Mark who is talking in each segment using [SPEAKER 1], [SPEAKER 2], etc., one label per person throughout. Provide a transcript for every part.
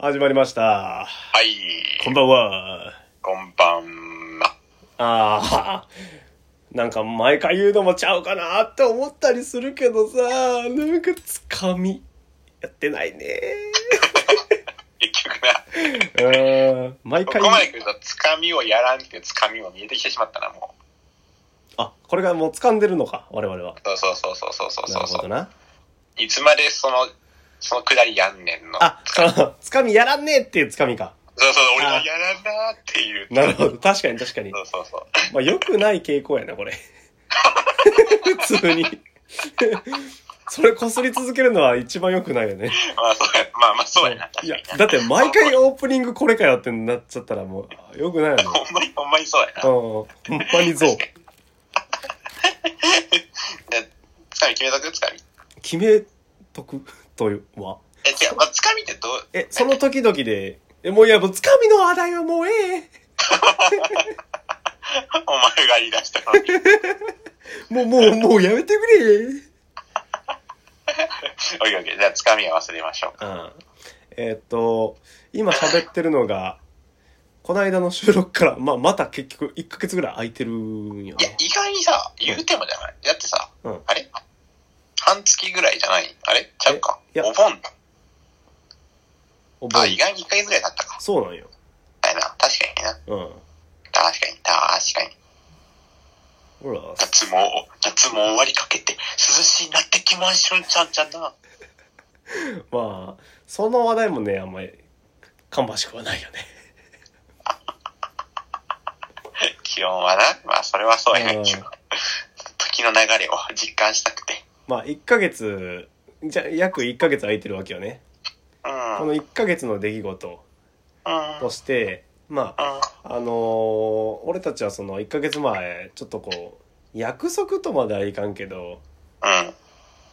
[SPEAKER 1] 始まりました。
[SPEAKER 2] はい。
[SPEAKER 1] こんばんは。
[SPEAKER 2] こんばんは。
[SPEAKER 1] ああ、なんか毎回言うのもちゃうかなって思ったりするけどさ、なんかつかみ、やってないね。
[SPEAKER 2] 結局な、
[SPEAKER 1] うん、毎回
[SPEAKER 2] ここ、まで来ると、つかみをやらんっていうつかみも見えてきてしまったな、も
[SPEAKER 1] あ、これがもう掴んでるのか、我々は。
[SPEAKER 2] う。そうそうそうそうそう
[SPEAKER 1] な
[SPEAKER 2] そうそう。
[SPEAKER 1] るほどな。
[SPEAKER 2] いつまでその、そのくだりやんねんの。
[SPEAKER 1] あ、その、つかみやらんねえっていうつかみか。
[SPEAKER 2] そうそう、俺はやらんなーっていう。
[SPEAKER 1] なるほど。確かに確かに。
[SPEAKER 2] そうそうそう。
[SPEAKER 1] まあ、良くない傾向やな、これ。普通に。それこすり続けるのは一番良くないよね。
[SPEAKER 2] まあそうや、まあまあそうやな、確
[SPEAKER 1] いやだって毎回オープニングこれかよってなっちゃったらもう、良くないよね。
[SPEAKER 2] ほんまに、ほんまにそうやな。
[SPEAKER 1] うん。ほんまにそう。
[SPEAKER 2] で、つかみ決めとくつかみ。
[SPEAKER 1] 決めとく？とは？
[SPEAKER 2] え、違う、まあ、つかみってどう、
[SPEAKER 1] え、その時々で、え、もういや、もうつかみの話題はもうええ。
[SPEAKER 2] お前が言い出したのに。
[SPEAKER 1] もう、もう、もうやめてくれ。
[SPEAKER 2] おいおい、じゃあつかみは忘れましょう。
[SPEAKER 1] うん。えーっと、今喋ってるのが、この間の収録から、まあ、また結局1ヶ月ぐらい空いてるんよ
[SPEAKER 2] いや
[SPEAKER 1] ね。、
[SPEAKER 2] 意外にさ、言うてもじゃない？だってさ、
[SPEAKER 1] うん
[SPEAKER 2] あれ？半月ぐらいじゃない？あれ？ちゃうかお盆あ、
[SPEAKER 1] お盆
[SPEAKER 2] 意外に1ヶ月ぐらい経ったか。
[SPEAKER 1] そうなんよ。
[SPEAKER 2] だよな。確かにな。
[SPEAKER 1] うん。
[SPEAKER 2] 確かに、確かに。
[SPEAKER 1] ほら、
[SPEAKER 2] 夏も、夏も終わりかけて、涼しいなってきましょう、ちゃんちゃんな。
[SPEAKER 1] まあ、その話題もね、あんまり、芳しくはないよね。
[SPEAKER 2] 気温はな。まあ、それはそうや
[SPEAKER 1] うん
[SPEAKER 2] けど。時の流れを実感したくて。
[SPEAKER 1] まあ、1ヶ月、じゃ、約1ヶ月空いてるわけよね。
[SPEAKER 2] うん。
[SPEAKER 1] この1ヶ月の出来事
[SPEAKER 2] うん。
[SPEAKER 1] として、まあ、
[SPEAKER 2] うん。
[SPEAKER 1] あのー俺たちはその1ヶ月前、ちょっとこう、約束とまではいかんけど、
[SPEAKER 2] うん。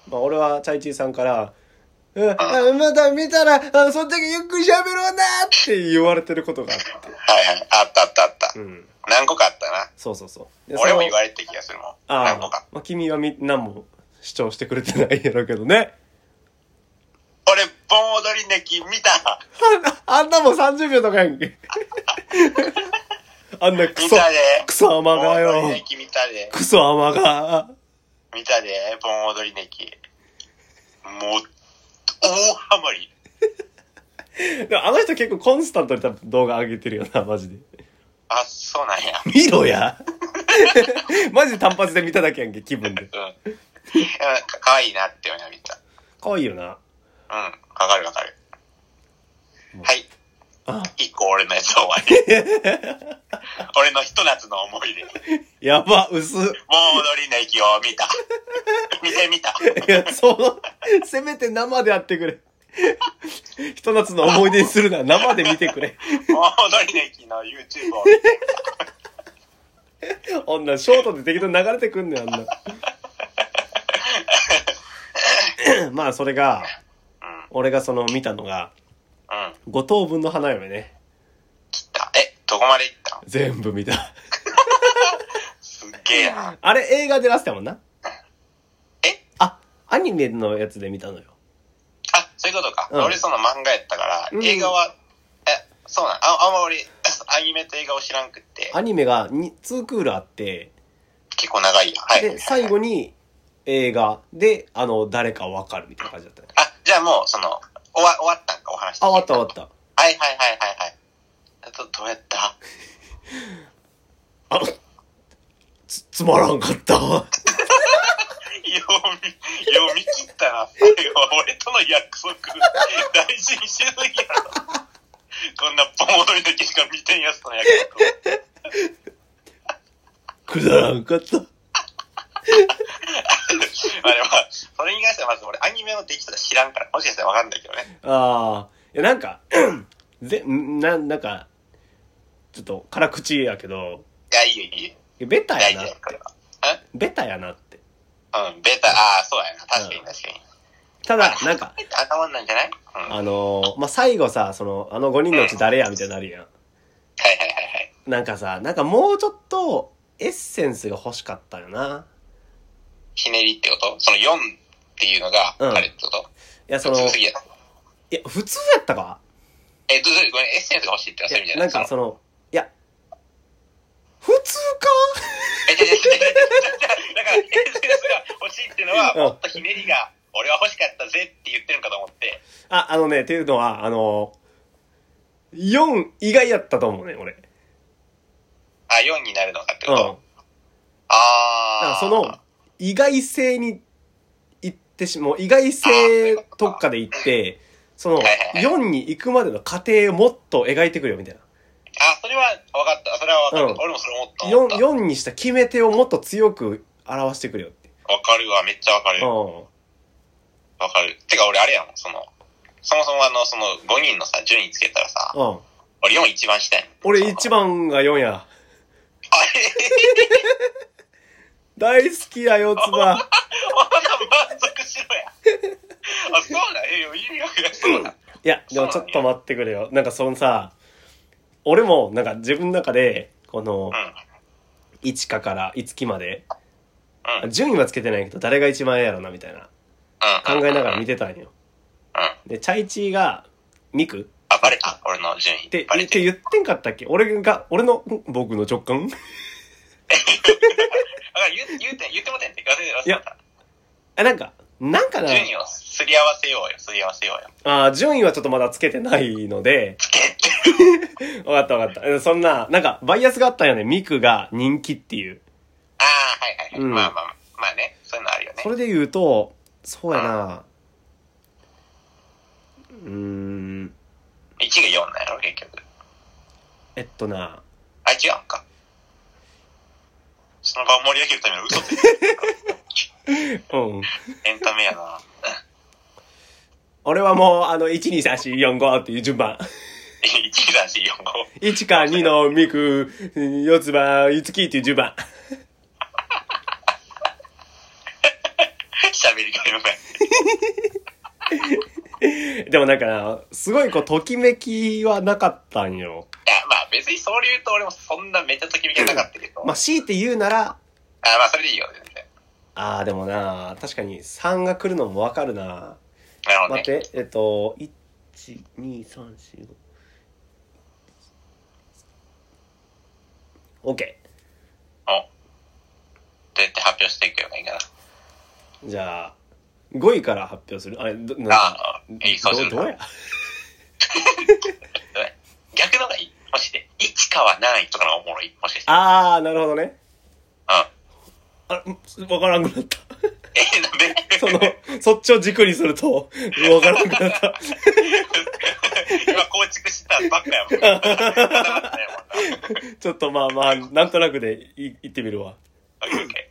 [SPEAKER 1] まあ、俺はチャイチーさんから、うん、あまだ見たら、あその時ゆっくり喋ろうなって言われてることがあって。
[SPEAKER 2] はいはい。あったあったあった。
[SPEAKER 1] うん。
[SPEAKER 2] 何個かあったな。
[SPEAKER 1] そうそうそう。で
[SPEAKER 2] 俺も言われてた気がするもん。
[SPEAKER 1] ああ
[SPEAKER 2] 何個か。、
[SPEAKER 1] まあ、君はみ、何も主張してくれてないやろうけどね。
[SPEAKER 2] 俺、盆踊りネキ見た？
[SPEAKER 1] あんな、もん30秒とかやんけ。あんなクソ、
[SPEAKER 2] 見たで。
[SPEAKER 1] クソ甘がよ
[SPEAKER 2] 盆踊りネキ見たで。
[SPEAKER 1] クソ甘が。
[SPEAKER 2] 見たで、盆踊りネキ。もう、大ハマり。
[SPEAKER 1] でもあの人結構コンスタントに多分動画上げてるよな、マジで。
[SPEAKER 2] あ、そうなんや。
[SPEAKER 1] 見ろや マジで単発で見ただけやんけ、気分で。
[SPEAKER 2] うん。かかわいいなって思いながら見た。
[SPEAKER 1] 可愛いよな。
[SPEAKER 2] うん。わかるわかる。はい。
[SPEAKER 1] あ、
[SPEAKER 2] 一個俺のやつ終わり。俺のひと夏の思い出。
[SPEAKER 1] やば、薄。
[SPEAKER 2] 盆踊りネキを見た。見てみた。
[SPEAKER 1] いや、その、せめて生でやってくれ。ひと夏の思い出にするなら生で見てくれ。
[SPEAKER 2] 盆踊りネキの YouTube を見て。
[SPEAKER 1] あんなショートで適当に流れてくんねん、あんな。まあ、それが、俺がその見たのが、
[SPEAKER 2] うん。うん。
[SPEAKER 1] 五等分の花嫁ね。
[SPEAKER 2] 切った。え、どこまで行った？ん
[SPEAKER 1] 全部見た。
[SPEAKER 2] すっげえな。
[SPEAKER 1] あれ映画で出したもんな？
[SPEAKER 2] え？
[SPEAKER 1] あ、アニメのやつで見たのよ。
[SPEAKER 2] あ、そういうことか。
[SPEAKER 1] うん
[SPEAKER 2] 俺その漫画やったから、
[SPEAKER 1] うん
[SPEAKER 2] 映画は、え、そうなん？ああんま俺、アニメと映画を知らんくって、
[SPEAKER 1] アニメが2、2クールあって、
[SPEAKER 2] 結構長いやん。はい。
[SPEAKER 1] で、最後に映画で、あの、誰かわかるみたいな感じだったね。
[SPEAKER 2] あ、じゃあもう、その、終わ、終わったんか、お話。
[SPEAKER 1] あ、終わった終わった。
[SPEAKER 2] はいはいはいはいはい。ど、どうやった？
[SPEAKER 1] あつ、つまらんかった。
[SPEAKER 2] 読み、読み切ったな。俺との約束、大事にしすぎやろ。こんな盆踊りだけしか見てんやつとの約束。
[SPEAKER 1] くだらんかった。
[SPEAKER 2] まあでも、それに関してはまず俺アニメの出来とか知らんから、もしかしたらわかんないけどね。
[SPEAKER 1] ああ、いや、なんか、ぜ、んな、なんか、ちょっと、辛口やけど、
[SPEAKER 2] いや、いいよいいよ。
[SPEAKER 1] ベタやな
[SPEAKER 2] 大事だよ、。これは。
[SPEAKER 1] ベタやなって。
[SPEAKER 2] うん、ベータ、ああ、そうやな。確かに確かに。
[SPEAKER 1] ただ、なんか、
[SPEAKER 2] 頭なんじゃない？うん。はい
[SPEAKER 1] あのーまあ、最後さ、その、あの5人のうち誰やみたいになるやん。
[SPEAKER 2] はいはいはい。
[SPEAKER 1] なんかさ、なんかもうちょっと、エッセンスが欲しかったよな。
[SPEAKER 2] ひねりってこと？その4っていうのが、
[SPEAKER 1] うん。
[SPEAKER 2] あれってこと？
[SPEAKER 1] いや、その、い
[SPEAKER 2] 普通すぎや。
[SPEAKER 1] や、普通やったか？
[SPEAKER 2] え、どうぞ、ごめん、エッセンスが欲しいってそういう意味じゃな
[SPEAKER 1] なんかその、いや、普通か？
[SPEAKER 2] え、違う違う違うだから、エッセンスが欲しいっていうのは、
[SPEAKER 1] うん。
[SPEAKER 2] もっとひねりが、俺は欲しかったぜって言ってるのかと思って、
[SPEAKER 1] あ、あのね、っていうのは、あの、4意外やったと思うね、俺。
[SPEAKER 2] あ、4になるのかって
[SPEAKER 1] うん。
[SPEAKER 2] こと、
[SPEAKER 1] だから
[SPEAKER 2] あー。
[SPEAKER 1] その、意外性に行ってしもう意外性特化で行って、その、
[SPEAKER 2] はいはいはい
[SPEAKER 1] 4に行くまでの過程をもっと描いてくれよ、みたいな。
[SPEAKER 2] あ、それは分かった。それは分かる。
[SPEAKER 1] うん
[SPEAKER 2] 俺もそれ思った。思った
[SPEAKER 1] 4、4にした決め手をもっと強く表してくれよって。
[SPEAKER 2] 分かるわ、めっちゃ分かる。
[SPEAKER 1] う
[SPEAKER 2] 分かる。てか俺あれやもん、その、そもそもあの、その5人のさ、順位つけたらさ、
[SPEAKER 1] ん。うん。
[SPEAKER 2] 俺4一番下やん。
[SPEAKER 1] 俺一番が4や。
[SPEAKER 2] あ
[SPEAKER 1] 大好きや、四つ葉。
[SPEAKER 2] 満足しろや。あ、そうだ、ええよ、意味がそうだ。
[SPEAKER 1] いや、でもちょっと待ってくれよ。なんかそのさ、俺もなんか自分の中で、この、
[SPEAKER 2] うん。
[SPEAKER 1] かから5期まで、
[SPEAKER 2] うん。
[SPEAKER 1] 順位はつけてないけど、誰が一番ええやろな、みたいな。考えながら見
[SPEAKER 2] て。
[SPEAKER 1] たんよ。で、チャイチーが、ミク
[SPEAKER 2] あ、バレた俺の順位。
[SPEAKER 1] って、って言ってんかったっけ俺が、俺の、僕の直感
[SPEAKER 2] だから言う、言うてん、言ってもてんって。忘れて忘れて
[SPEAKER 1] いやあ、なんか、なんかな
[SPEAKER 2] 順位をすり合わせようよ、すり合わせようよ。
[SPEAKER 1] あー順位はちょっとまだつけてないので、
[SPEAKER 2] つけて。
[SPEAKER 1] わかったわかったえ。そんな、なんか、バイアスがあったんよね。ミクが人気っていう。
[SPEAKER 2] ああ、はいはいはい。
[SPEAKER 1] うん
[SPEAKER 2] まあまあ、まあね。そういうのあるよね
[SPEAKER 1] そ。れで言うと、そうやな。うーん、
[SPEAKER 2] 1が4なんやろ、結局。
[SPEAKER 1] えっとな、
[SPEAKER 2] あ、違うんか。その場を盛り上げるための嘘って。
[SPEAKER 1] うん。
[SPEAKER 2] エンタメやな。
[SPEAKER 1] 俺はもう、あの、1、2、3、4、5っていう順番。
[SPEAKER 2] 1、2、3、4、5。
[SPEAKER 1] 1か2のミク、四つ葉、いつきっていう順番。
[SPEAKER 2] 喋りがうまい。
[SPEAKER 1] でもなんかな、すごいこう、ときめきはなかったんよ。
[SPEAKER 2] いや、まあ別にそう言うと俺もそんなめっちゃときめきはなかったけど。
[SPEAKER 1] まあ、強いて言うなら、
[SPEAKER 2] あ、まあそれでいいよ、全然。
[SPEAKER 1] ああ、でもな、確かに3が来るのもわかるな。
[SPEAKER 2] なるほどね。
[SPEAKER 1] 待って、えっと、1、2、3、4、5。OK。
[SPEAKER 2] お。どうやって発表していくよがいいかな。
[SPEAKER 1] じゃあ、5位から発表する？あれ、ど、な
[SPEAKER 2] あ、いい、そうする
[SPEAKER 1] ど どうや？
[SPEAKER 2] 逆のがいい。もしで。1かは何位とかのがおもろい。もしかして。
[SPEAKER 1] あー、なるほどね。
[SPEAKER 2] うん。
[SPEAKER 1] あ、わからんくなった。
[SPEAKER 2] え、なんで？
[SPEAKER 1] その、そっちを軸にすると、わからんくなった。
[SPEAKER 2] 今構築したばっかやもん。なかったねもんな
[SPEAKER 1] ちょっとまあまあ、なんとなくでい言ってみるわ。
[SPEAKER 2] オッケーオッケーで、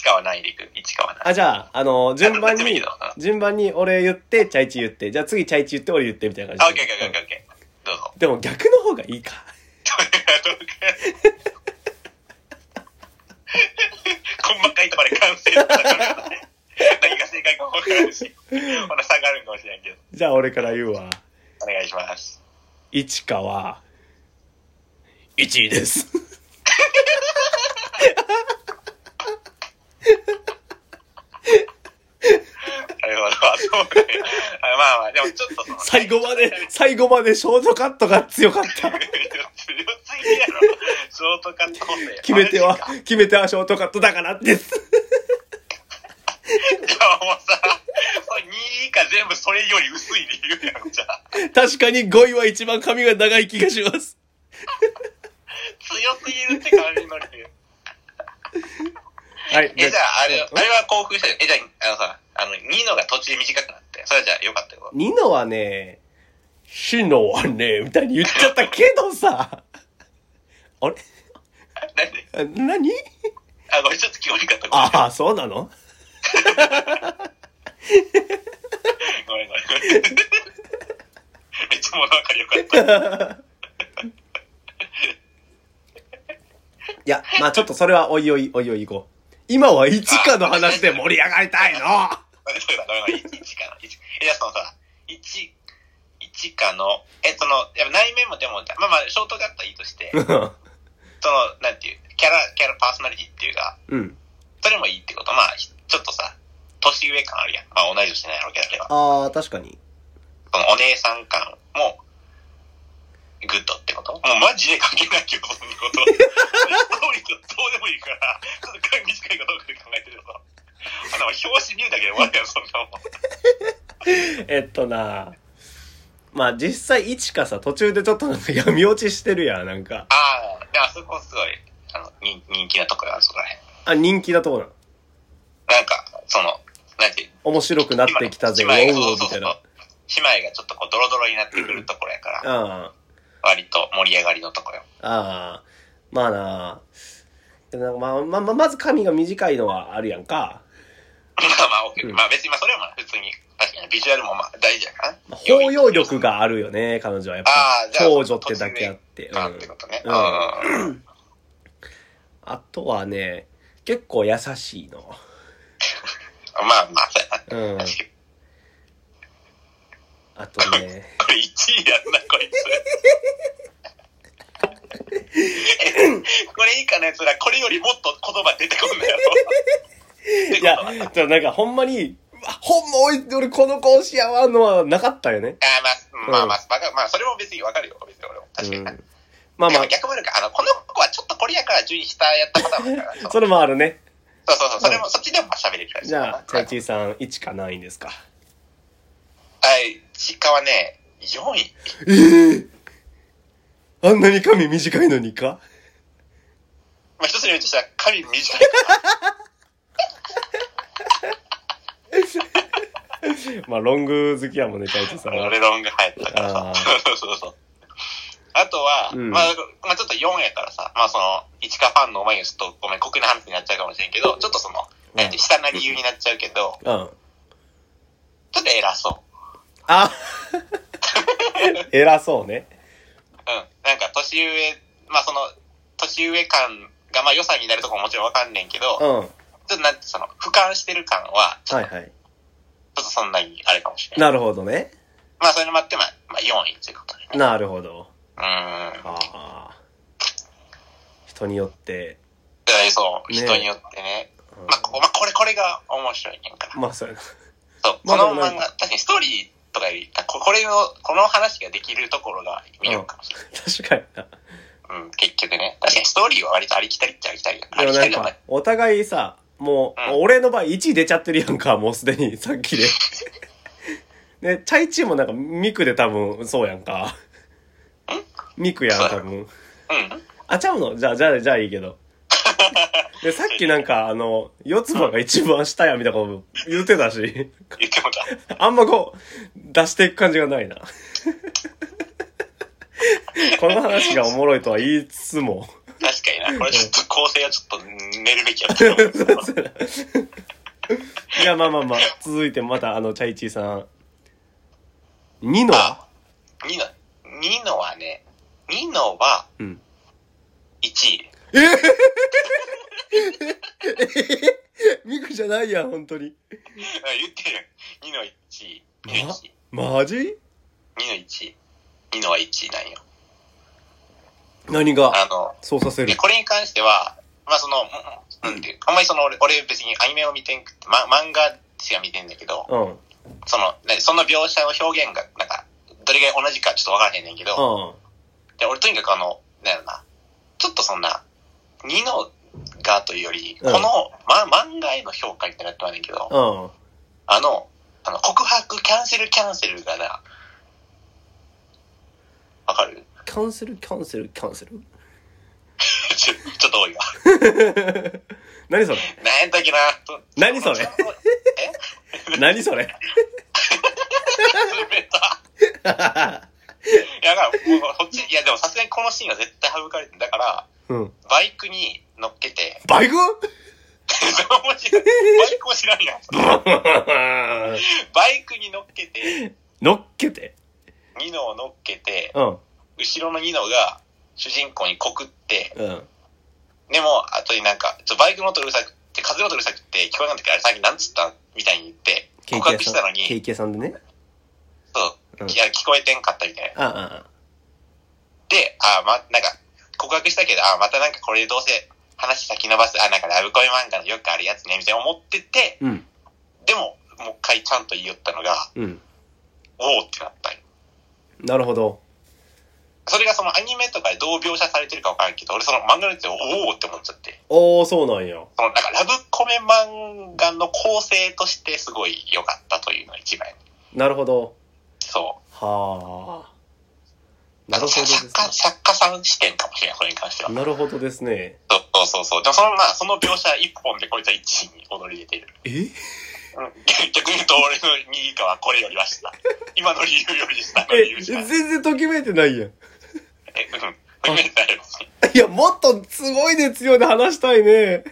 [SPEAKER 2] 1かは何位でいく ?1 かは何位
[SPEAKER 1] あ、じゃあ、あの、順番に順番に俺言って、チャイチ言って、じゃあ次チャイチ言って、俺言ってみたいな
[SPEAKER 2] あ、
[SPEAKER 1] 感じ
[SPEAKER 2] オッケーオッケーオッケーオッケー。どうぞ。
[SPEAKER 1] でも逆の方がいいか。
[SPEAKER 2] 細かいところで完成だから、何が正解かも分からんし、ほな差があるんかもしれんけど。
[SPEAKER 1] じゃあ俺から言うわ。
[SPEAKER 2] お願いします。
[SPEAKER 1] 一かは、1位です。
[SPEAKER 2] なるほど。あまあまあ、でもちょっとその
[SPEAKER 1] 最後まで、最後までショートカットが強かった。
[SPEAKER 2] 強すぎやろ。ショートカット補正。
[SPEAKER 1] 決め手は決め手はショートカットだからです。
[SPEAKER 2] じゃあもうさ、それ2位以下全部それより薄い理由やん、じゃあ。
[SPEAKER 1] 確かに5位は一番髪が長い気がします。
[SPEAKER 2] 強すぎるって感じの理由。
[SPEAKER 1] はい。
[SPEAKER 2] え、じゃあ、あれ、
[SPEAKER 1] うん
[SPEAKER 2] あれは興奮したよ。え、じゃあ、あのさ、あの、2のが途中で短くなって。それはじゃあよかったよ。
[SPEAKER 1] ニノはね、シノはね、みたいに言っちゃったけどさ。あれ？
[SPEAKER 2] なんで
[SPEAKER 1] あ何？
[SPEAKER 2] あ、ごめん、ちょっと聞こえなかった。
[SPEAKER 1] ああ、そうなの？
[SPEAKER 2] ごめんごめん。めっちゃ物分かりよかった。
[SPEAKER 1] いや、まあちょっとそれはおいおい、おいおい行こう。今は1かの話で盛り上がりたいの
[SPEAKER 2] そうだ、ごめんごめん、1かの。1え、じゃあそのさ、1、1かの、え、その、やっぱ内面もでも、まあまあ、ショートカットいいとして、その、なんていう、キャラ、キャラパーソナリティっていうか、
[SPEAKER 1] うん。
[SPEAKER 2] それもいいってこと。まあ、ちょっとさ、年上感あるやん。まあ、同い年なんやろうけど、あれは。
[SPEAKER 1] ああ、確かに。
[SPEAKER 2] そのお姉さん感も、グッドってこと？もうマジで関係ないけど、そんなこと。ストーリーとどうでもいいから、ちょっと短いかどうかで考えてると。あの、表紙見るだけで終わるやん、そんなもん。
[SPEAKER 1] えっとな、まあ実際1かさ、途中でちょっとなんか闇落ちしてるやん、なんか。
[SPEAKER 2] ああ、であそこすごい、あの、人人気なとこや、そこらへん。
[SPEAKER 1] あ、人気なとこなの？
[SPEAKER 2] なんか、その、なんていう、
[SPEAKER 1] 面白くなってきたぜ、
[SPEAKER 2] 姉妹が
[SPEAKER 1] おう
[SPEAKER 2] そうそうそう
[SPEAKER 1] みたいな。
[SPEAKER 2] 姉妹がちょっとこう、ドロドロになってくるところやから、
[SPEAKER 1] あ
[SPEAKER 2] 割と盛り上がりのとこよ。
[SPEAKER 1] あ、ああ、まあなでなんかまあ、まあ、まあまず髪が短いのはあるやんか。
[SPEAKER 2] まあまあ、
[SPEAKER 1] うん
[SPEAKER 2] まあ別に、まあそれはまあ普通に、確かにビジュアルもまあ大事やから。
[SPEAKER 1] まあ包容力があるよね、彼女はやっぱ
[SPEAKER 2] ああ、。じゃあ、
[SPEAKER 1] 長女ってだけあって。
[SPEAKER 2] か
[SPEAKER 1] うん
[SPEAKER 2] ってことね。
[SPEAKER 1] う
[SPEAKER 2] うんん。
[SPEAKER 1] あとはね、結構優しいの。
[SPEAKER 2] まあまあ、そうやな。
[SPEAKER 1] うん。
[SPEAKER 2] 確かに
[SPEAKER 1] あとね、
[SPEAKER 2] これ1位やんな、こいつ。これ以下のやつら、これよりもっと言葉出てこんのやろ。
[SPEAKER 1] いや、じゃあなんかほんまに、ほんまおい俺この子推しやわんのはなかったよね。
[SPEAKER 2] あーまあ、まあまあ、まあ、それも別にわかるよ、別に俺も。確かにな。
[SPEAKER 1] うんまあま
[SPEAKER 2] でも逆もあるか、あの、この子はちょっとこれやから順位下やったパターンもあるから。
[SPEAKER 1] あ、それもあるね。
[SPEAKER 2] そうそうそう、それも、そっちでもまあ喋れるから
[SPEAKER 1] じゃあ、チャイチ
[SPEAKER 2] い。
[SPEAKER 1] ーさん1か何位ですか？
[SPEAKER 2] はい、チカはね、4位。
[SPEAKER 1] ええあんなに髪短いのにか？
[SPEAKER 2] まあ、一つに言うとしたら、髪短い。
[SPEAKER 1] まあ、ロング好きやもんね、チャイチーさんは。
[SPEAKER 2] 俺ロング入ったからさ
[SPEAKER 1] あ。
[SPEAKER 2] そうそうそう。あとは、
[SPEAKER 1] うん
[SPEAKER 2] まあ、まあちょっと4やからさ、まあその、一華ファンのお前にちょっとごめん、酷な話になっちゃうかもしれんけど、ちょっとその、なんて下な理由になっちゃうけど、
[SPEAKER 1] うん。
[SPEAKER 2] ちょっと偉そ
[SPEAKER 1] あ偉そうね。
[SPEAKER 2] う。うん。なんか年上、まあその、年上感がまあ良さになるとこももちろんわかんねんけど、
[SPEAKER 1] うん。は
[SPEAKER 2] ちょっとなんてその、俯瞰してる感は、ちょっ
[SPEAKER 1] いはい。
[SPEAKER 2] とそんなにあれかもしれない。
[SPEAKER 1] なるほどね。
[SPEAKER 2] まあそれもあって、まあ、まあ4位ということでね。
[SPEAKER 1] なるほど。
[SPEAKER 2] うーん。
[SPEAKER 1] ああ。人によって。
[SPEAKER 2] でそう、
[SPEAKER 1] ね
[SPEAKER 2] 人によってね。
[SPEAKER 1] うん
[SPEAKER 2] まあ、こまあ、これ、これが面白いねんから。
[SPEAKER 1] まあ、そうやな。
[SPEAKER 2] そう、この漫画、確かにストーリーとかより、ここれの、この話ができるところが魅力かもしれない。
[SPEAKER 1] 確かにな。
[SPEAKER 2] うん、結局ね。確かにストーリーは割とありきたりっちゃありきたりだ。ありきたりだね
[SPEAKER 1] か。、お互いさ、もう、
[SPEAKER 2] うん
[SPEAKER 1] 俺の場合1位出ちゃってるやんか、もうすでに、さっきで。ね、チャイチーもなんか、ミクで多分、そうやんか。ミクやん、多分。
[SPEAKER 2] うん。
[SPEAKER 1] あ、ちゃうの？じゃあ、じゃあ、じゃあいいけど。で、さっきなんか、あの、四つ葉が一番下や、みたいなこと言ってたし、
[SPEAKER 2] 言ってもた。
[SPEAKER 1] あんまこう、出していく感じがないな。この話がおもろいとは言いつつも。
[SPEAKER 2] 確かにな。これちょっと構成はちょっと寝るべきやった。
[SPEAKER 1] いや、まあまあまあ、続いてまた、あの、チャイチーさん。ニノは？
[SPEAKER 2] あ、ニノ、ニノはね、ニノは
[SPEAKER 1] うん。
[SPEAKER 2] 1位。
[SPEAKER 1] ミクじゃないやん、本当に。
[SPEAKER 2] あ言ってるよ。ニノ1位。ニノ1位。
[SPEAKER 1] マジ？
[SPEAKER 2] ニノ1位。ニノは1位なんよ。
[SPEAKER 1] 何が？
[SPEAKER 2] あの、
[SPEAKER 1] そうさせる
[SPEAKER 2] で、これに関しては、まあその、うんうんていうあんまりその俺、俺別にアニメを見てんくって、ま、漫画しか見てんだけど、
[SPEAKER 1] うん。うん。
[SPEAKER 2] その、ねその描写の表現が、なんか、どれぐらい同じかちょっとわからへんねんけど、で、俺とにかくあの、なんやろな、ちょっとそんな、ニノがというより、
[SPEAKER 1] うん。
[SPEAKER 2] この、ま、漫画への評価みたいになってまんねんけど、
[SPEAKER 1] うん。
[SPEAKER 2] あの、あの、告白キャンセルキャンセルがな、わかる？
[SPEAKER 1] キャンセル、キャンセル、キャンセル？
[SPEAKER 2] ちょちょっと多いわ。
[SPEAKER 1] 何それ？
[SPEAKER 2] なんやったっけな？と
[SPEAKER 1] 何それ？
[SPEAKER 2] え？
[SPEAKER 1] 何それ？
[SPEAKER 2] 冷た。い。や、だから、もう、こっち、いや、でもさすがにこのシーンは絶対省かれてる。だから、
[SPEAKER 1] うん。
[SPEAKER 2] バイクに乗っけて、
[SPEAKER 1] バイク？
[SPEAKER 2] バイクも知らんやん。バイクに乗っけて、
[SPEAKER 1] 乗っけて？
[SPEAKER 2] ニノを乗っけて、
[SPEAKER 1] うん。
[SPEAKER 2] 後ろのニノが主人公に告って、
[SPEAKER 1] うん。
[SPEAKER 2] でも、後になんか、ちょバイクの音うるさくて、風の音うるさくて聞こえなかったから、さっきなんつったみたいに言って、告白したのに、
[SPEAKER 1] ケイケイさんでね。
[SPEAKER 2] そう、
[SPEAKER 1] うん
[SPEAKER 2] いや、聞こえてんかったみたいな。
[SPEAKER 1] ああ、
[SPEAKER 2] で、あま、なんか、告白したけど、あまたなんかこれでどうせ話先延ばす、あ、なんかラブコメ漫画のよくあるやつね、みたいな思ってて、
[SPEAKER 1] うん。
[SPEAKER 2] でも、もう一回ちゃんと言いよったのが、
[SPEAKER 1] うん。
[SPEAKER 2] おおってなった
[SPEAKER 1] なるほど。
[SPEAKER 2] それがそのアニメとかでどう描写されてるかわからんけど、俺その漫画のやつでおおって思っちゃって。
[SPEAKER 1] おー、そうなんや。
[SPEAKER 2] そのなんかラブコメ漫画の構成としてすごい良かったというのが一番。
[SPEAKER 1] なるほど。
[SPEAKER 2] そう。
[SPEAKER 1] はあ。なるほどです
[SPEAKER 2] 作家、作家さん視点かもしれない、それに関しては。
[SPEAKER 1] ね。なるほどですね。
[SPEAKER 2] そうそうそう。でもその、まあ、その描写一本でこいつは一位に踊り出てる。
[SPEAKER 1] え？
[SPEAKER 2] うん 逆に言うと俺の2位以下はこれよりは下。今の理由より下の
[SPEAKER 1] え全然ときめいてないやん。
[SPEAKER 2] え、うん。ごめんなさい。
[SPEAKER 1] いや、もっとすごい熱量で話したいね。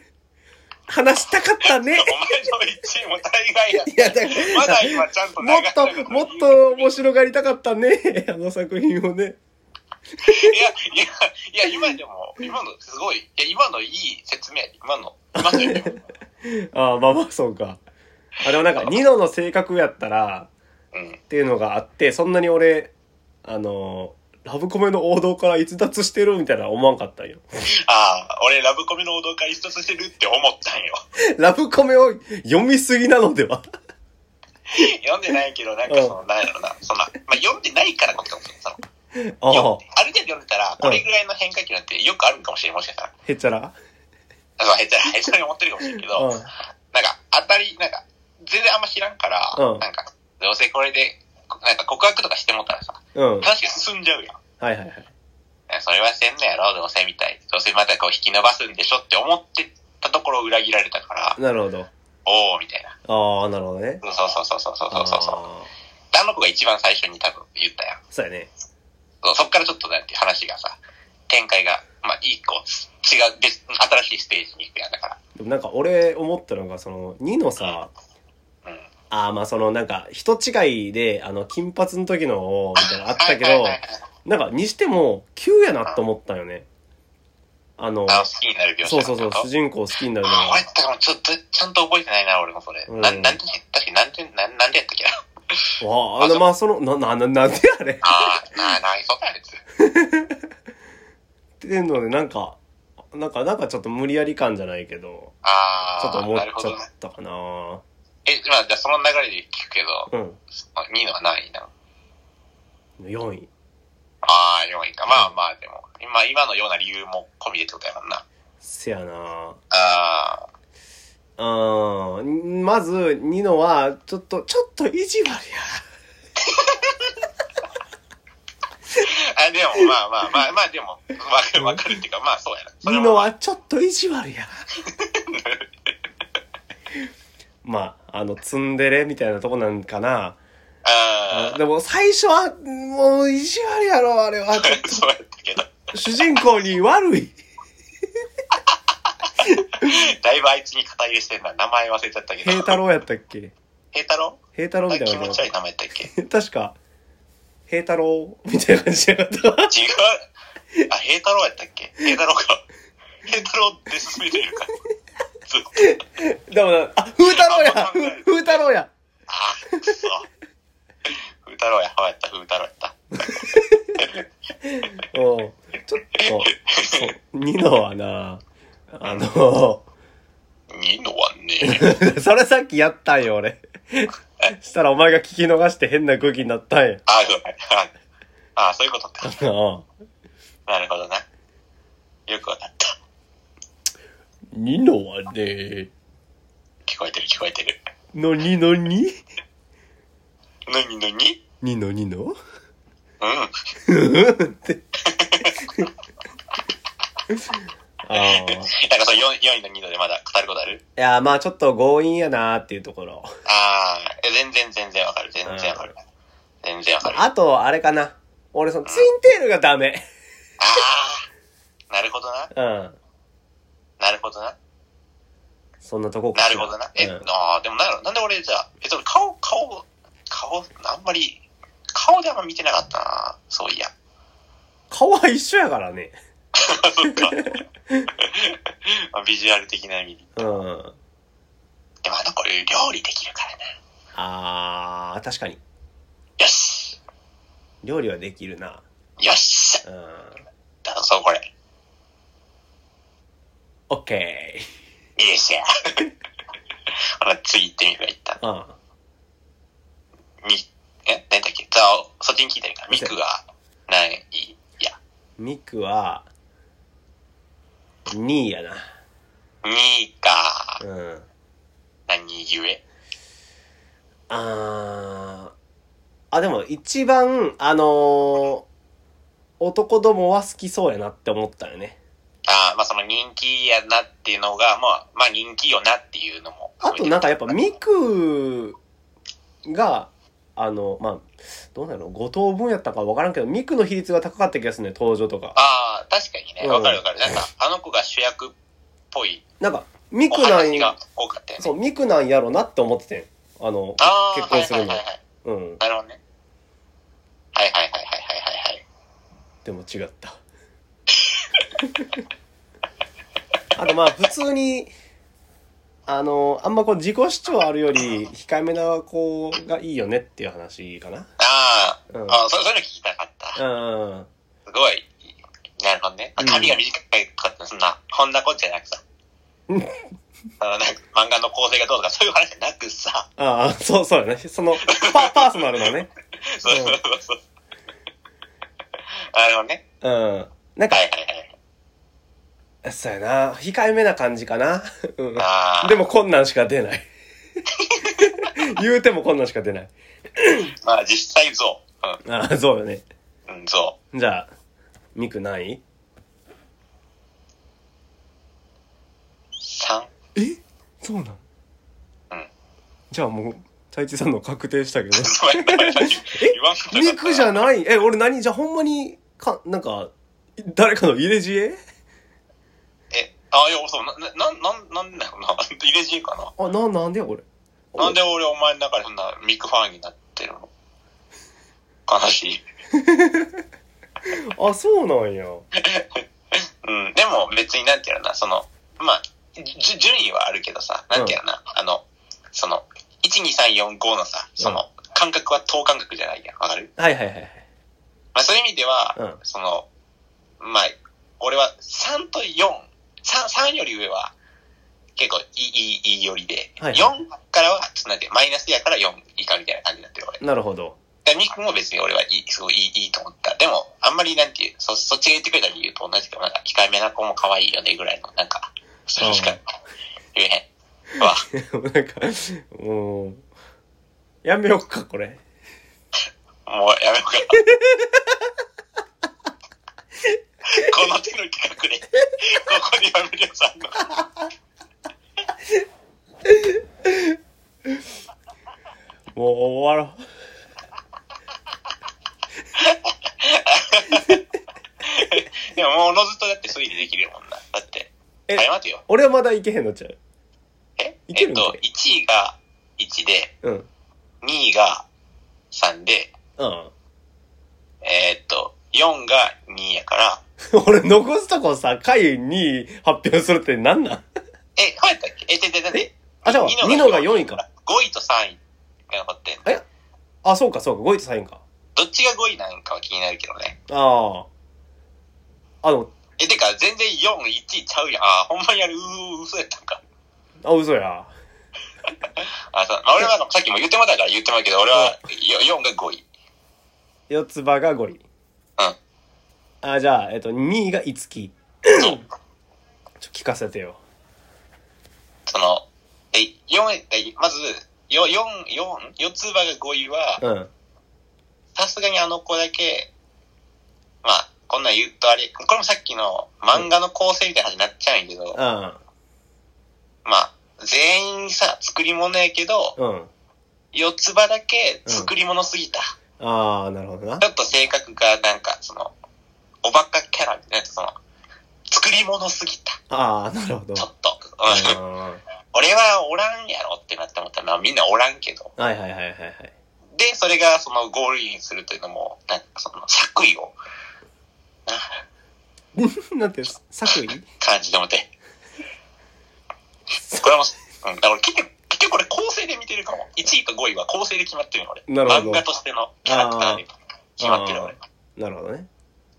[SPEAKER 1] 話したかったね。
[SPEAKER 2] お前の1位も大概や。
[SPEAKER 1] いや、だ
[SPEAKER 2] まだ今ちゃんと
[SPEAKER 1] もっと、もっと面白がりたかったね。あの作品をね。
[SPEAKER 2] いや、いや、いや、今でも、今のすごい、いや、今のいい説明や今の、今のよりも
[SPEAKER 1] ああ、まあまあ、そうか。あ、でもなんか、ニノの性格やったら、
[SPEAKER 2] うん。
[SPEAKER 1] っていうのがあって、そんなに俺、あの、ラブコメの王道から逸脱してるみたいな思わんかったんよ。
[SPEAKER 2] ああ、俺ラブコメの王道から一つしてるって思ったんよ。
[SPEAKER 1] ラブコメを読みすぎなのでは？
[SPEAKER 2] 読んでないけど、なんかその、なんやろな、そんな、まあ、読んでないからこそ、その、
[SPEAKER 1] ああ、
[SPEAKER 2] 読んでこれぐらいの変化球なんてよくあるかもしれませんさ。
[SPEAKER 1] へっちら、
[SPEAKER 2] へっちゃら、へっちゃらに思ってるかもしれんけど、
[SPEAKER 1] うん、
[SPEAKER 2] なんか、当たり、なんか、全然あんま知らんから、
[SPEAKER 1] うん、
[SPEAKER 2] なんか、どうせこれで、なんか告白とかしてもたらさ、
[SPEAKER 1] うん、
[SPEAKER 2] 話が進んじゃうやん。
[SPEAKER 1] はいはい
[SPEAKER 2] はい。それはせんのやろ、どうせみたい。どうせまたこう引き伸ばすんでしょって思ってたところを裏切られたから。
[SPEAKER 1] なるほど。
[SPEAKER 2] おおみたいな。
[SPEAKER 1] ああ、なるほどね。
[SPEAKER 2] そうそうそうそうそうそうそう。
[SPEAKER 1] あ
[SPEAKER 2] の子が一番最初に多分言ったやん。
[SPEAKER 1] そうやね。
[SPEAKER 2] そうそっからちょっとなんて話がさ、展開が、まあいい子、違う、別、新しいステージに行くやんだから。
[SPEAKER 1] でもなんか俺思ったのが、その、2のさ、
[SPEAKER 2] うん。
[SPEAKER 1] ああ、まあそのなんか、人違いで、あの、金髪の時の、みたいなのあったけどなんか、にしても、急やなと思ったよね。あの、
[SPEAKER 2] 好きになる描写
[SPEAKER 1] そうそうそう、
[SPEAKER 2] あ
[SPEAKER 1] 主人公好きになるの
[SPEAKER 2] あ、俺
[SPEAKER 1] が、
[SPEAKER 2] だからちょっと、ちゃんと覚えてないな、俺もそれ。
[SPEAKER 1] うん
[SPEAKER 2] なん、なんで、確かになんで、なんなんでやったっけな？
[SPEAKER 1] わあ、あの、まあその、な、な、な、なんであれ？
[SPEAKER 2] ああ、な、な、そうだ、あいつ。
[SPEAKER 1] っていうので、なんか、なんか、なんかちょっと無理やり感じゃないけど、
[SPEAKER 2] ああ、
[SPEAKER 1] ちょっと思っちゃっ。たかな
[SPEAKER 2] え、まあ、じゃあその流れで聞くけど、
[SPEAKER 1] うん。
[SPEAKER 2] 2のは何位なの
[SPEAKER 1] 4位。
[SPEAKER 2] ああ、4位か。まあまあ、でも、今、今のような理由も込みでってことやもんな。
[SPEAKER 1] せやな
[SPEAKER 2] ああ、
[SPEAKER 1] うん。まず、ニノは、ちょっと、ちょっと意地悪や。
[SPEAKER 2] あ、でも、まあまあまあ、まあでも、わかるわかるっていうか、まあそうやな。
[SPEAKER 1] ニ
[SPEAKER 2] も
[SPEAKER 1] ノはちょっと意地悪や。まあ、あの、ツンデレみたいなとこなんかな。
[SPEAKER 2] あ
[SPEAKER 1] でも、最初は、もう意地悪やろ、あれは。
[SPEAKER 2] あ、そうやったけど。
[SPEAKER 1] 主人公に悪い。
[SPEAKER 2] だいぶあいつに肩入れしてんな。名前忘れちゃったけど。
[SPEAKER 1] 平太郎やったっけ？
[SPEAKER 2] 平太郎？
[SPEAKER 1] 平太郎みたい
[SPEAKER 2] 気
[SPEAKER 1] な感じ
[SPEAKER 2] 持ち悪い名前やったっけ？違う。
[SPEAKER 1] 確か、平太郎みたいな感じじゃなかった？
[SPEAKER 2] あ、平太郎やったっけ？平太郎か。平太郎って進めてるか。ずっと。
[SPEAKER 1] でもな、あ、風太郎や
[SPEAKER 2] あ
[SPEAKER 1] 風風太郎や
[SPEAKER 2] あー、くそ。風太郎や。はいやった、風太郎やった。
[SPEAKER 1] うん。ちょっと、そう、ニノはな、あの、
[SPEAKER 2] ニノはね。
[SPEAKER 1] それさっきやったんよ、俺。したらお前が聞き逃して変な空気になったんや。
[SPEAKER 2] あ、ごめん。ああ、そういうことか。なるほどな。よくわかった。
[SPEAKER 1] ニノはね、
[SPEAKER 2] 聞こえてる聞こえてる。
[SPEAKER 1] のにのに
[SPEAKER 2] なになに
[SPEAKER 1] ニノニノ
[SPEAKER 2] うん。
[SPEAKER 1] うんって。ああ。
[SPEAKER 2] なんかその 4, 4位の2度でまだ語ることある？
[SPEAKER 1] いや、まあちょっと強引やなっていうところ。
[SPEAKER 2] ああ、え全然全然わかる。全然わかる。全然わかる。あ
[SPEAKER 1] あと、あれかな。俺、その、ツインテールがダメ。
[SPEAKER 2] あー、なるほどな。
[SPEAKER 1] うん。
[SPEAKER 2] なるほどな。
[SPEAKER 1] そんなとこか
[SPEAKER 2] なるほどな。え、
[SPEAKER 1] うん
[SPEAKER 2] ああ、でもなんやろなんで俺じゃあ、えっと、顔、顔、顔、あんまり、顔であんま見てなかったな。そういや。
[SPEAKER 1] 顔は一緒やからね。
[SPEAKER 2] そっか。まあビジュアル的な意味で。
[SPEAKER 1] うん。
[SPEAKER 2] でもあの子料理できるからな。
[SPEAKER 1] あー、確かに。
[SPEAKER 2] よし。
[SPEAKER 1] 料理はできるな。
[SPEAKER 2] よっしゃ。
[SPEAKER 1] うん。
[SPEAKER 2] だからそうこれ。
[SPEAKER 1] オッケ
[SPEAKER 2] よっしゃ。ほら、次行ってみるわ、一旦。
[SPEAKER 1] ー。うん。
[SPEAKER 2] み、え、何だっけ？じゃあ、そっちに聞いてるから。ミクが何位いや。
[SPEAKER 1] ミクは、2位やな。
[SPEAKER 2] 2位か。
[SPEAKER 1] うん。
[SPEAKER 2] 何故？
[SPEAKER 1] あー。あ、でも一番、あのー男どもは好きそうやなって思ったよね。
[SPEAKER 2] ああ、まあその人気やなっていうのが、まあ、まあ人気よなっていうのも。
[SPEAKER 1] あとなんかやっぱミクが、あの、まあ、どうなの五等分やったかわからんけど、ミクの比率が高かった気がするね、登場とか。
[SPEAKER 2] ああ、確かにね。
[SPEAKER 1] うん
[SPEAKER 2] わかるわかる。なんか、あの子が主役っぽい
[SPEAKER 1] なんか、ミ
[SPEAKER 2] お
[SPEAKER 1] クなん
[SPEAKER 2] 話が多かったよね。
[SPEAKER 1] そう、ミクなんやろなって思ってて。あの、
[SPEAKER 2] ああ、
[SPEAKER 1] 結婚するの
[SPEAKER 2] はいはいはいはい。
[SPEAKER 1] うん。
[SPEAKER 2] なるほどね。はいはいはいはいはいはいはい。
[SPEAKER 1] でも違った。あとまあ、普通に、あの、あんまこう自己主張あるより、控えめな子がいいよねっていう話かな。
[SPEAKER 2] ああ、
[SPEAKER 1] うん
[SPEAKER 2] ああ、そうそういうの聞きたかった。
[SPEAKER 1] うん。
[SPEAKER 2] すごい。なるほどね。
[SPEAKER 1] うん
[SPEAKER 2] 髪が短かったそんな、こんなこっちゃなくさ。
[SPEAKER 1] う ん
[SPEAKER 2] あの、なんか漫画の構成がどうとかそういう話じゃなくさ。
[SPEAKER 1] ああ、そうそうよね。その、パ、パーソナルなね。
[SPEAKER 2] そうそうそうそう。なるほどね。
[SPEAKER 1] うん。なんか
[SPEAKER 2] は、いはいはい。
[SPEAKER 1] そうやな。控えめな感じかな。うん。
[SPEAKER 2] ああ。
[SPEAKER 1] でも困難しか出ない。言うても困難しか出ない。
[SPEAKER 2] まあ実際そ
[SPEAKER 1] ああ、そうよね。
[SPEAKER 2] う。うん、そ
[SPEAKER 1] じゃあ、ミク何位
[SPEAKER 2] う。3?
[SPEAKER 1] え？そうなん？
[SPEAKER 2] うん。
[SPEAKER 1] じゃあもう、太一さんの確定したけど。
[SPEAKER 2] 言わんこと
[SPEAKER 1] ミクじゃ
[SPEAKER 2] な
[SPEAKER 1] ない？え、俺何？じゃあほんまに、か、なんか、誰かの入れ知恵？
[SPEAKER 2] え、あ、いや、そう、な、な、なん、なんだろうな。入れ知恵かな。
[SPEAKER 1] あ、な、なんでやこれ？
[SPEAKER 2] なんで俺お前の中でそんなミクファンになってるの？悲しい。
[SPEAKER 1] あ、そうなんや。
[SPEAKER 2] うん。でも別になんていうのかな、その、まあ、じ順位はあるけどさ、なんていうのかな、あの、その、1、2、3、4、5のさ、その、感覚は等間隔じゃないやん。わかる？
[SPEAKER 1] はいはいはいはい。
[SPEAKER 2] まあそういう意味では、
[SPEAKER 1] うん
[SPEAKER 2] その、まあ、俺は3と4、3、3より上は結構いい、いい、いいよりで、
[SPEAKER 1] はい
[SPEAKER 2] 4からは、ちょっとなんマイナスやから4以下みたいな感じになってる俺。
[SPEAKER 1] なるほど。
[SPEAKER 2] でミクも別に俺はいい、すごいいい、いいと思った。でも、あんまりなんていう、そ、そっちが言ってくれた理由と同じけど、なんか、控えめな子も可愛いよね、ぐらいの、なんか、それしか言えへん。わ、
[SPEAKER 1] なんか、もう、やめよっか、これ。
[SPEAKER 2] もうやめようかな。この手の企画で、ここでやめるやつあんの。
[SPEAKER 1] もう終わろう。
[SPEAKER 2] でももうおのずとだって推理できるもんな。だって、
[SPEAKER 1] え
[SPEAKER 2] はい、待てよ。
[SPEAKER 1] 俺はまだいけへんのちゃう？
[SPEAKER 2] え？
[SPEAKER 1] いけるんかい
[SPEAKER 2] えっと、1位が1で、
[SPEAKER 1] うん。
[SPEAKER 2] 2位が3で、
[SPEAKER 1] うん。
[SPEAKER 2] えーっと、4が2やから、
[SPEAKER 1] 俺残すとこさ、回に発表するってなんなん？
[SPEAKER 2] え、はいったっけ？え、で、で、で、で、
[SPEAKER 1] あ、じゃあ、2のが4位か。。
[SPEAKER 2] 5位と3位が残ってんの
[SPEAKER 1] えあ、そうか、そうか、5位と3位か。
[SPEAKER 2] どっちが5位なんかは気になるけどね。
[SPEAKER 1] ああ。あの、
[SPEAKER 2] え、てか、全然4、1位ちゃうやん。あ、ほんまにあれ、うー、嘘やったんか。
[SPEAKER 1] あ、嘘や。
[SPEAKER 2] あ、そう。まあ、俺はさっきも言ってもらったから言ってもらうけど、俺はよ4が5位。
[SPEAKER 1] 四つ葉が5位。
[SPEAKER 2] うん。
[SPEAKER 1] あ、じゃあ、えっと、2位がいつき。
[SPEAKER 2] そう。
[SPEAKER 1] ちょ、聞かせてよ。
[SPEAKER 2] その、え、4、え、まず、よ、4、4、四つ葉が5位は、
[SPEAKER 1] うん。
[SPEAKER 2] さすがにあの子だけ、まあ、こんなん言うとあれ、これもさっきの漫画の構成みたいな話になっちゃうんやけど、
[SPEAKER 1] あ
[SPEAKER 2] まあ、全員さ、作り物やけど、
[SPEAKER 1] あ。うん。
[SPEAKER 2] 四つ葉だけ作り物すぎた。
[SPEAKER 1] ああ、なるほどな
[SPEAKER 2] ち。ょっと性格がなんか、その、おバカキャラみたいな、その、作り物すぎた。
[SPEAKER 1] ああ、なるほど。
[SPEAKER 2] ちょっと。
[SPEAKER 1] あ
[SPEAKER 2] 俺はおらんやろってなって思ったら、まあみんなおらんけど。
[SPEAKER 1] ーはいはいはいはいはい。
[SPEAKER 2] で、それがそのゴールインするというのも、なんかその作為を、な
[SPEAKER 1] なんて、作為？
[SPEAKER 2] 感じで思って。これも、うん、だから結局、結局これ構成で見てるかも。1位と5位は構成で決まってるよ、俺。
[SPEAKER 1] なるほど
[SPEAKER 2] 漫画としてのキャラクターで決まってる、俺。
[SPEAKER 1] なるほどね。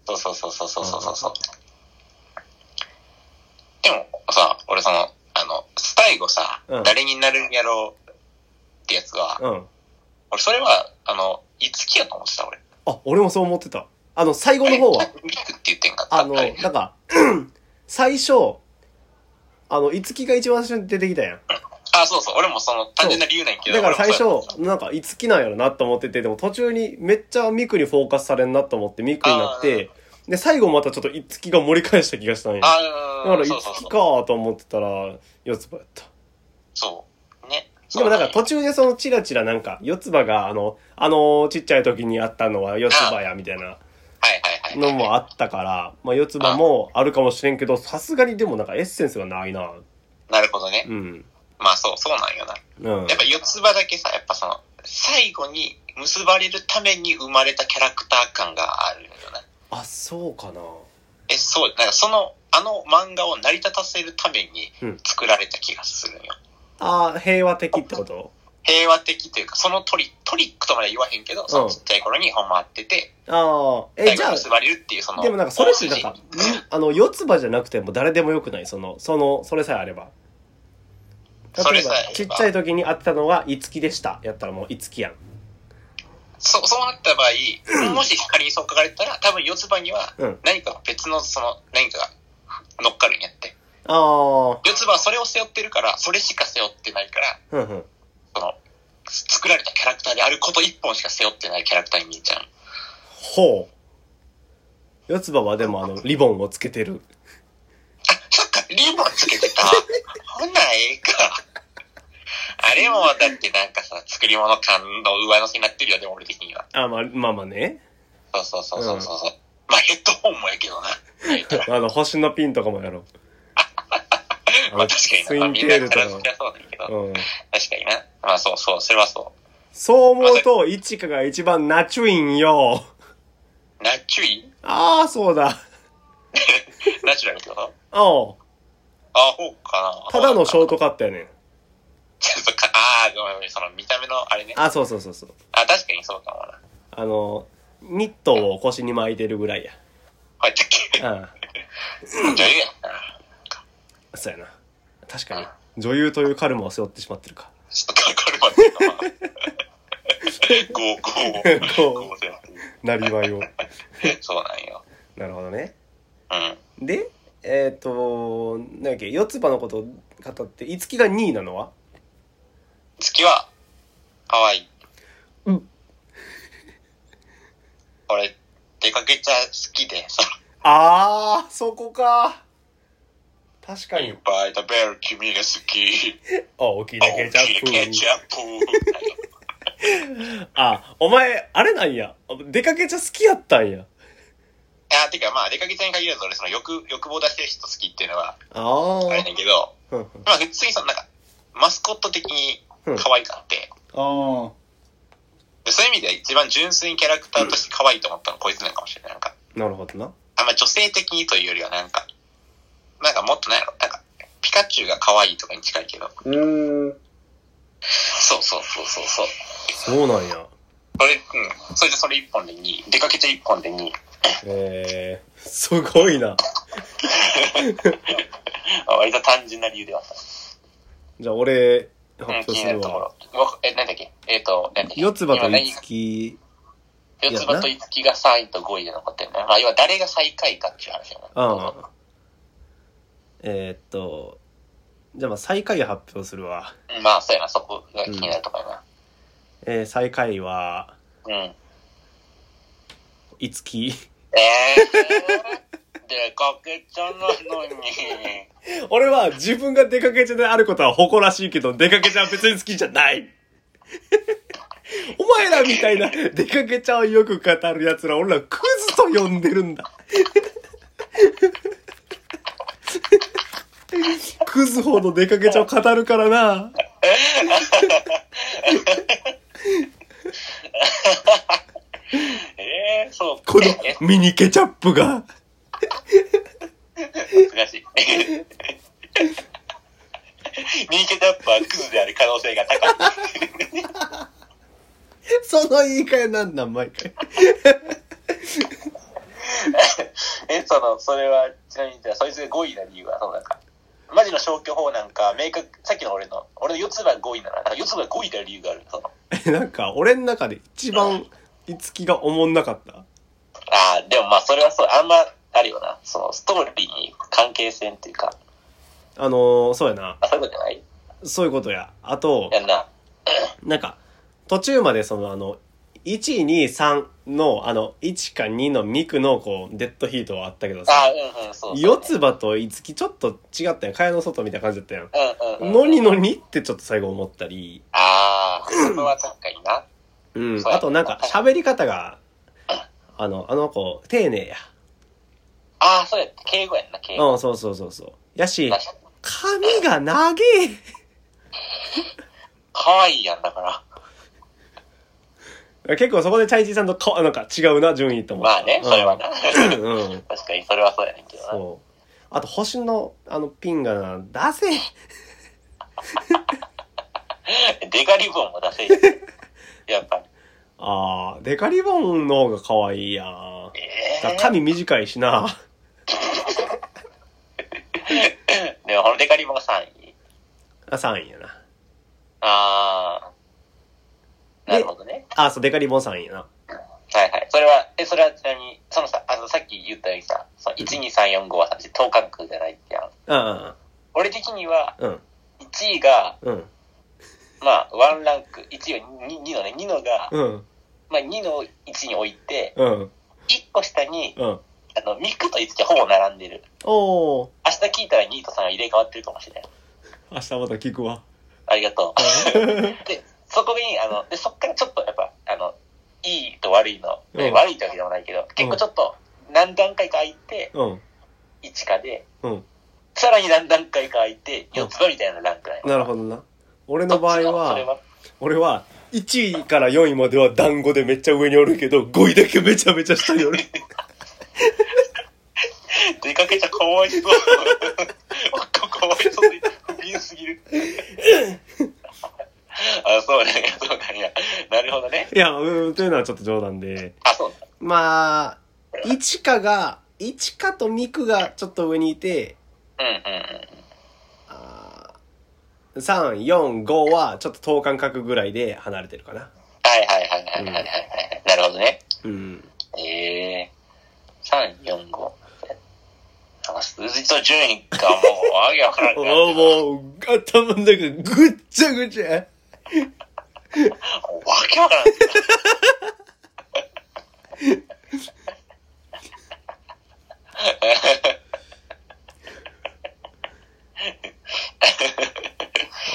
[SPEAKER 2] そうそうそうそうそうそうそう。でもさ、俺その、あの、最後さ、
[SPEAKER 1] うん
[SPEAKER 2] 誰になるんやろうってやつは、
[SPEAKER 1] うん。
[SPEAKER 2] 俺それは、あの、いつきやと思ってた、俺。
[SPEAKER 1] あ、俺もそう思ってた。あの、最後の方は。
[SPEAKER 2] えミクって言ってんか。
[SPEAKER 1] あの、
[SPEAKER 2] はい
[SPEAKER 1] なんか、最初、あの、いつきが一番最初に出てきたやん。
[SPEAKER 2] あ、そうそう。俺もその単純な理由なんやけど。
[SPEAKER 1] だから最初なんか、いつきなんやろなと思ってて、でも途中にめっちゃミクにフォーカスされんなと思ってミクになって、で、最後またちょっといつきが盛り返した気がしたんや。だ
[SPEAKER 2] あ
[SPEAKER 1] から、
[SPEAKER 2] ー
[SPEAKER 1] いつ。きかと思ってたら、四つ葉やった。
[SPEAKER 2] そう。ね。
[SPEAKER 1] でもなんか途中でそのチラチラなんか、四つ葉があの、あのちっちゃい時にあったのは四つ葉やみたいな。のもあったから、まあ四つ葉もあるかもしれんけど、さすがにでもなんかエッセンスがないな。
[SPEAKER 2] なるほどね。
[SPEAKER 1] うん。
[SPEAKER 2] まあそう、そうなんよな。
[SPEAKER 1] うん
[SPEAKER 2] やっ。ぱ四つ葉だけさ、やっぱその、最後に結ばれるために生まれたキャラクター感があるよな。
[SPEAKER 1] あ、そうかな。
[SPEAKER 2] え、そう、なんかその、あの漫画を成り立たせるために
[SPEAKER 1] うん
[SPEAKER 2] 作られた気がするんよ。
[SPEAKER 1] ああ、平和的ってこと？
[SPEAKER 2] 平和的というか、そのトリトリックとまで言わへんけど、そのちっちゃい頃にほんまあってて、
[SPEAKER 1] ああ、え、じゃあ、
[SPEAKER 2] 結ばれるっていうその、
[SPEAKER 1] でもなんかそれってなんかあの、四つ葉じゃなくても誰でもよくない？その、その、それさえあれば。
[SPEAKER 2] それ
[SPEAKER 1] 例えば
[SPEAKER 2] さえあれば
[SPEAKER 1] ちっちゃい時に会ってたのは、いつきでした。やったらもう、いつきやん。
[SPEAKER 2] そう、そうなった場合、もし仮にそう書かれたら、多分四つ葉には
[SPEAKER 1] うん
[SPEAKER 2] 何か別のその、何かが乗っかるんやって。
[SPEAKER 1] ああ、
[SPEAKER 2] 四つ葉はそれを背負ってるから、それしか背負ってないから、
[SPEAKER 1] ふんふん。
[SPEAKER 2] その、作られたキャラクターであること一本しか背負ってないキャラクターに見えちゃう。
[SPEAKER 1] ほう。四つ葉はでもあの、リボンをつけてる。
[SPEAKER 2] あ、そっか、リボンつけてた。ほんならええか。あれも、だってなんかさ、作り物感の上乗せになってるよ、でも俺的には。
[SPEAKER 1] あまあ、まあまあね。
[SPEAKER 2] そうそうそうそうそう。うまあヘッドホンもやけどな。
[SPEAKER 1] あの、星のピンとかもやろう。
[SPEAKER 2] まあ確かにな。
[SPEAKER 1] ツイン
[SPEAKER 2] まあみん
[SPEAKER 1] テールとか
[SPEAKER 2] なからそりゃそうだけど。
[SPEAKER 1] うん。
[SPEAKER 2] 確かにな。まあそうそう、それはそ
[SPEAKER 1] そう思うと、イチカが一番ナチュインよ。
[SPEAKER 2] う。ナチュイ？
[SPEAKER 1] ああ、そうだ。
[SPEAKER 2] ナチュラルってこと？
[SPEAKER 1] おう
[SPEAKER 2] あ、ほうかな。
[SPEAKER 1] ただのショー
[SPEAKER 2] ト。
[SPEAKER 1] トカットやねん。
[SPEAKER 2] ちょっとか、ああ、ごめんごめん、その見た目のあれね。
[SPEAKER 1] あ、そうそうそうそう。
[SPEAKER 2] あ、確かにそうかもな。
[SPEAKER 1] あの、ニットを腰に巻いてるぐらいや。
[SPEAKER 2] はい、たっけ
[SPEAKER 1] うん。
[SPEAKER 2] 女優やんな。
[SPEAKER 1] そうやな。確かに。女優というカルマを背負ってしまってるか。
[SPEAKER 2] ちょっとかかるまでな。ゴー、ゴー、
[SPEAKER 1] こ
[SPEAKER 2] ゴーでやってる
[SPEAKER 1] う、なりわいを。
[SPEAKER 2] そうなんよ。
[SPEAKER 1] なるほどね。
[SPEAKER 2] うん。
[SPEAKER 1] で、えっ、と、なんだっけ、四つ葉のことを語って、いつきが2位なのは
[SPEAKER 2] 月は、可愛い。
[SPEAKER 1] うん。
[SPEAKER 2] 俺、出かけちゃ好きでさ、
[SPEAKER 1] あー、そこか。確かに
[SPEAKER 2] いっ。ぱい食べる君が好き。
[SPEAKER 1] 大きなケチャップ。
[SPEAKER 2] ケチャップ。
[SPEAKER 1] あ、お前、あれなんや。出かけちゃ好きやったんや。
[SPEAKER 2] あ、てかまあ、出かけちゃんに限らず俺、その欲、欲望出してる人好きっていうのは、
[SPEAKER 1] あ
[SPEAKER 2] あれだけど、まあ普通にそのなんか、マスコット的に可愛かって、
[SPEAKER 1] あ
[SPEAKER 2] でそういう意味では一番純粋にキャラクターとして可愛いと思ったのこいつなのかもしれない。なんか、
[SPEAKER 1] ー。なるほどな。
[SPEAKER 2] あんま女性的にというよりはなんか、なんかもっとなんやろ、なんか、ピカチュウが可愛いとかに近いけど、
[SPEAKER 1] うーん。
[SPEAKER 2] そうそうそうそうそう。
[SPEAKER 1] そうなんや。
[SPEAKER 2] それ、うん。それでそれ一本で2位。出かけちゃ一本で2位。
[SPEAKER 1] えー、すごいな。
[SPEAKER 2] あ 割と単純な理由ではあった。
[SPEAKER 1] じゃあ俺、発
[SPEAKER 2] うん、
[SPEAKER 1] 表する
[SPEAKER 2] 気になるとこ
[SPEAKER 1] わ。
[SPEAKER 2] ろ。わえ、なんだっけ？えっ、と、なんだっけ？
[SPEAKER 1] 四つ葉と
[SPEAKER 2] 今何
[SPEAKER 1] いつき、
[SPEAKER 2] 四つ葉と五木が3位と5位で残ってるね。まあ、要は誰が最下位かっていう話だな。
[SPEAKER 1] ああ。えー、っと、じゃあまあ最下位発表するわ。
[SPEAKER 2] うんまあ、そうやな、そこが気になるところや
[SPEAKER 1] えー、最下位は、
[SPEAKER 2] な。うん。
[SPEAKER 1] いつき？
[SPEAKER 2] えー、出かけちゃなのに。
[SPEAKER 1] 俺は自分が出かけちゃであることは誇らしいけど、出かけちゃは別に好きじゃない。お前らみたいな出かけちゃをよく語る奴ら、俺らクズと呼んでるんだ。クズほど出かけちゃを語るからな。
[SPEAKER 2] えー、そう。
[SPEAKER 1] こ
[SPEAKER 2] え
[SPEAKER 1] のミニケチャップが。
[SPEAKER 2] 難しい。ミニケチャップはクズである可能性が高い。
[SPEAKER 1] その言い換えなんなん、毎回。
[SPEAKER 2] え、その、それは、ちなみに、じゃあ、そいつが5位な理由は、そうなんか、マジの消去法なんか、明確、さっきの俺の、俺の四つ葉5位なら、なんか四つ葉5位な理由がある。その、
[SPEAKER 1] え、なんか、俺の中で一番、いつきがおもんなかった？
[SPEAKER 2] ああ、でもまあ、それはそう、あんま、ああるよな。その、ストーリーに関係性っていうか、
[SPEAKER 1] あのーそうやな。
[SPEAKER 2] あ、そういうことじゃない？
[SPEAKER 1] そういうことや。あと、
[SPEAKER 2] やんな。
[SPEAKER 1] なんか、途中までそのあの、1、2、3の、あの、1か2のミクのこう、デッドヒートはあったけど
[SPEAKER 2] あ、
[SPEAKER 1] さ、
[SPEAKER 2] うんうん、そうそう、
[SPEAKER 1] 四つ葉と五木ちょっと違ったやん。蚊帳の外みたいな感じだったやん。
[SPEAKER 2] うんうん、うん。
[SPEAKER 1] のにのにってちょっと最後思ったり、
[SPEAKER 2] ああ、それは確かにな。
[SPEAKER 1] うん。あとなんか喋り方が、あの、あの子、丁寧や。
[SPEAKER 2] ああ、そうや敬語やんな、敬語。
[SPEAKER 1] うん、そうそうそうそう。やし。髪が長え。
[SPEAKER 2] 可愛いやんだから。
[SPEAKER 1] 結構そこでチャイチーさんとか、なんか違うな、順位と思。
[SPEAKER 2] まあね、それはな。
[SPEAKER 1] うん。うん。
[SPEAKER 2] 確かに、それはそうやねんけどな。
[SPEAKER 1] そう。あと、星の、あの、ピンがな、出せ。
[SPEAKER 2] デカリボンも出せよ。やっぱり。
[SPEAKER 1] あー、デカリボンの方が可愛いやん。
[SPEAKER 2] ええ
[SPEAKER 1] だから髪短いしな。
[SPEAKER 2] でも、このデカリボンが3位。
[SPEAKER 1] あ、3位やな。
[SPEAKER 2] ああ。なるほどね。
[SPEAKER 1] あ、そう、デカリボン3位やな。
[SPEAKER 2] はいはい。それは、え、それはちなみに、そのさ、あの、さっき言ったようにさ、その1、2、3、4、5はさ、等間隔じゃないってやん。
[SPEAKER 1] うん、
[SPEAKER 2] 俺的には、
[SPEAKER 1] うん、
[SPEAKER 2] 1位が、
[SPEAKER 1] うん、
[SPEAKER 2] まあ、1ランク、1位は 2, 2のね、2のが、
[SPEAKER 1] うん、
[SPEAKER 2] まあ、2の1に置いて、
[SPEAKER 1] うん、
[SPEAKER 2] 1個下に、
[SPEAKER 1] うん。
[SPEAKER 2] あの、ミクと1がほぼ並んでる。
[SPEAKER 1] おー、
[SPEAKER 2] 明日聞いたら2と3が入れ替わってるかもしれない。
[SPEAKER 1] 明日また聞くわ。
[SPEAKER 2] ありがとう。で、そこに、あの、で、そっからちょっとやっぱ、あの、いいと悪いの、
[SPEAKER 1] うん
[SPEAKER 2] 悪いってわけでもないけど、結構ちょっと、何段階か空いて、
[SPEAKER 1] うん、
[SPEAKER 2] 1かで、
[SPEAKER 1] うん。
[SPEAKER 2] さらに何段階か空いて、4つみたいなランクな
[SPEAKER 1] なるほどな。俺の場合は、
[SPEAKER 2] は、
[SPEAKER 1] 俺は、1位から4位までは団子でめっちゃ上におるけど、5位だけめちゃめちゃ下におる。
[SPEAKER 2] 出かけちゃかわいそう。かわいそうで、不憫すぎる。あ、そうね、そうなんや。なるほどね。
[SPEAKER 1] いや、うん、というのはちょっと冗談で。
[SPEAKER 2] あ、そうだ。
[SPEAKER 1] まあ、一かが、一かとミクがちょっと上にいて、
[SPEAKER 2] うんうんうん。
[SPEAKER 1] あー3、4、5はちょっと等間隔ぐらいで離れてるかな。
[SPEAKER 2] はいはいはいはいはいはいはい。なるほどね。
[SPEAKER 1] うん。
[SPEAKER 2] ええー。3、4、5。なんか数字と順位がもうわけわからん
[SPEAKER 1] あ
[SPEAKER 2] くな
[SPEAKER 1] もう、頭の中ぐっちゃぐちゃ。
[SPEAKER 2] わけわからん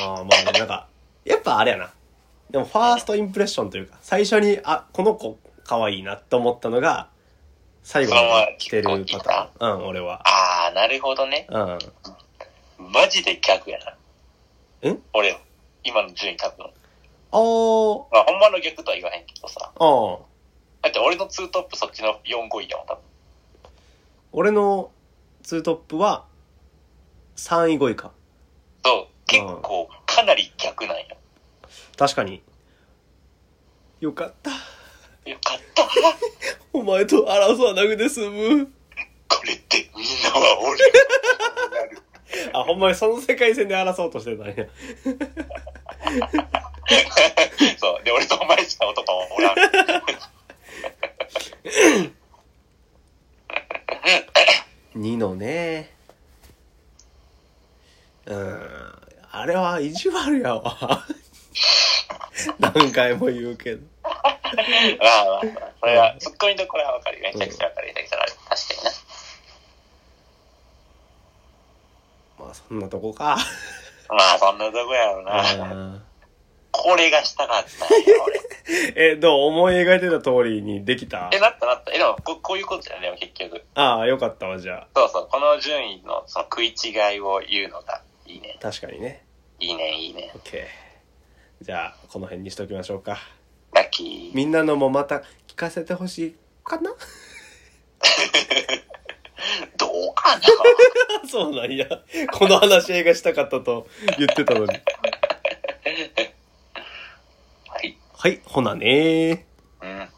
[SPEAKER 1] ああ、まあ、なんか、やっぱあれやな。でも、ファーストインプレッションというか、最初に、あ、この子、可愛いなって思ったのが、最後に来てるパターン。うん、俺は。
[SPEAKER 2] ああ、なるほどね。
[SPEAKER 1] うん。
[SPEAKER 2] マジで逆やな。
[SPEAKER 1] ん
[SPEAKER 2] 俺、今の順位多分。
[SPEAKER 1] あー、
[SPEAKER 2] まあ、ほんまの逆とは言わへんけどさ。
[SPEAKER 1] あー。
[SPEAKER 2] だって俺のツートップそっちの4、5位やもん、多分。
[SPEAKER 1] 俺のツートップは、3位5位か。
[SPEAKER 2] そう、結構、かなり逆なんよ。
[SPEAKER 1] 確かに。よかった。
[SPEAKER 2] よかった。
[SPEAKER 1] お前と争わなくて済む。
[SPEAKER 2] これってみんなは俺をなる。
[SPEAKER 1] あ、ほんまにその世界線で争おうとしてたんや。
[SPEAKER 2] そう。で、俺とお前しか男もおらん。
[SPEAKER 1] 2のね。うん。あれは意地悪やわ。何回も言うけど。
[SPEAKER 2] まあまあまあ、それは、ツッコミどころはわかるよ。めちゃくちゃわかるよ。それは確かにな。
[SPEAKER 1] まあそんなとこか。
[SPEAKER 2] まあ、そんなとこやろ
[SPEAKER 1] う
[SPEAKER 2] な。
[SPEAKER 1] ん
[SPEAKER 2] これがしたかったんや、俺。
[SPEAKER 1] え、どう思い描いてた通りにできた？
[SPEAKER 2] え、なったなった。え、でもこ、こういうことじゃん、でも結局。
[SPEAKER 1] ああ、よかったわ、じゃあ。
[SPEAKER 2] そうそう、この順位のその食い違いを言うのがいいね。
[SPEAKER 1] 確かにね。
[SPEAKER 2] いいね、いいね。
[SPEAKER 1] オッケー。じゃあ、この辺にしときましょうか。
[SPEAKER 2] ラッキー。
[SPEAKER 1] みんなのもまた聞かせてほしいかな？
[SPEAKER 2] どうかな？
[SPEAKER 1] そうなんや。この話映画したかったと言ってたのに。はい、ほなねー。